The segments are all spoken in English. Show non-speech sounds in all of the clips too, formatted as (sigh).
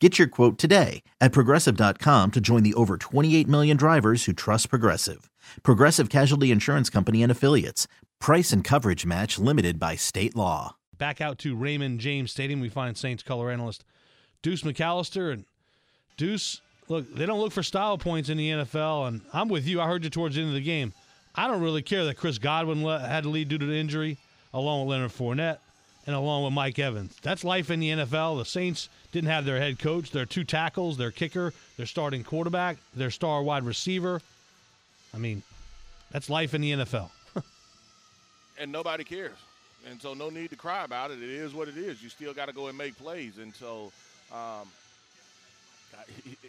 Get your quote today at progressive.com to join the over 28 million drivers who trust Progressive. Progressive Casualty Insurance Company and Affiliates. Price and coverage match limited by state law. Back out to Raymond James Stadium, we find Saints color analyst Deuce McAllister. And Deuce, look, they don't look for style points in the NFL, and I'm with you. I heard you towards the end of the game. I don't really care that Chris Godwin had to leave due to the injury, along with Leonard Fournette and along with Mike Evans. That's life in the NFL. The Saints didn't have their head coach, their two tackles, their kicker, their starting quarterback, their star wide receiver. I mean, that's life in the NFL. (laughs) and nobody cares. And so, no need to cry about it. It is what it is. You still got to go and make plays. And so, um,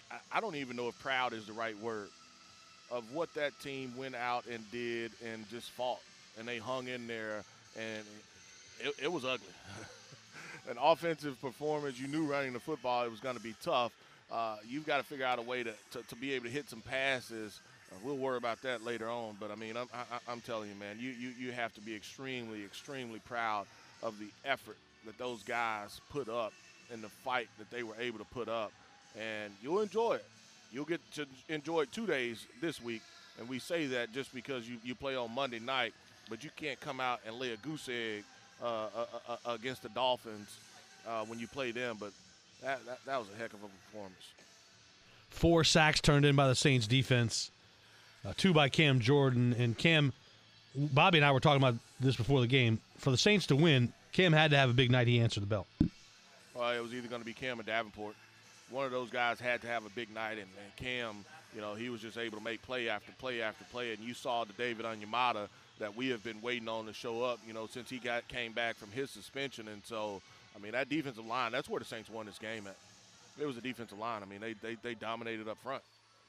I, I don't even know if proud is the right word of what that team went out and did and just fought. And they hung in there, and it, it was ugly. (laughs) An offensive performance, you knew running the football it was going to be tough. Uh, you've got to figure out a way to, to, to be able to hit some passes. Uh, we'll worry about that later on. But I mean, I'm, I, am telling you, man, you, you, you have to be extremely, extremely proud of the effort that those guys put up in the fight that they were able to put up and you'll enjoy it. You'll get to enjoy it two days this week, and we say that just because you, you play on Monday night, but you can't come out and lay a goose egg uh, uh, uh, uh against the Dolphins uh, when you play them. But that, that, that was a heck of a performance. Four sacks turned in by the Saints defense, uh, two by Cam Jordan, and Cam. Bobby and I were talking about this before the game. For the Saints to win, Cam had to have a big night. He answered the bell. Well, it was either going to be Cam or Davenport one of those guys had to have a big night, and, and Cam, you know, he was just able to make play after play after play. And you saw the David Onyemata that we have been waiting on to show up, you know, since he got came back from his suspension. And so, I mean, that defensive line, that's where the Saints won this game at. It was a defensive line. I mean, they, they, they dominated up front.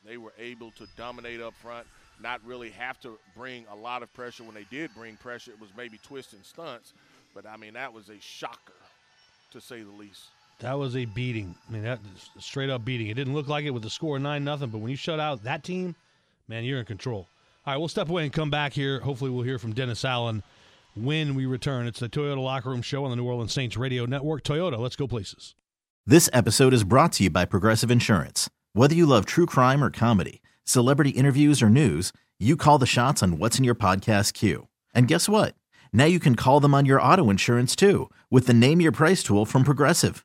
They were able to dominate up front, not really have to bring a lot of pressure. When they did bring pressure, it was maybe twists and stunts. But, I mean, that was a shocker, to say the least. That was a beating. I mean, that straight up beating. It didn't look like it with the score nine nothing, but when you shut out that team, man, you're in control. All right, we'll step away and come back here. Hopefully, we'll hear from Dennis Allen when we return. It's the Toyota Locker Room Show on the New Orleans Saints Radio Network. Toyota, let's go places. This episode is brought to you by Progressive Insurance. Whether you love true crime or comedy, celebrity interviews or news, you call the shots on what's in your podcast queue. And guess what? Now you can call them on your auto insurance too with the Name Your Price tool from Progressive.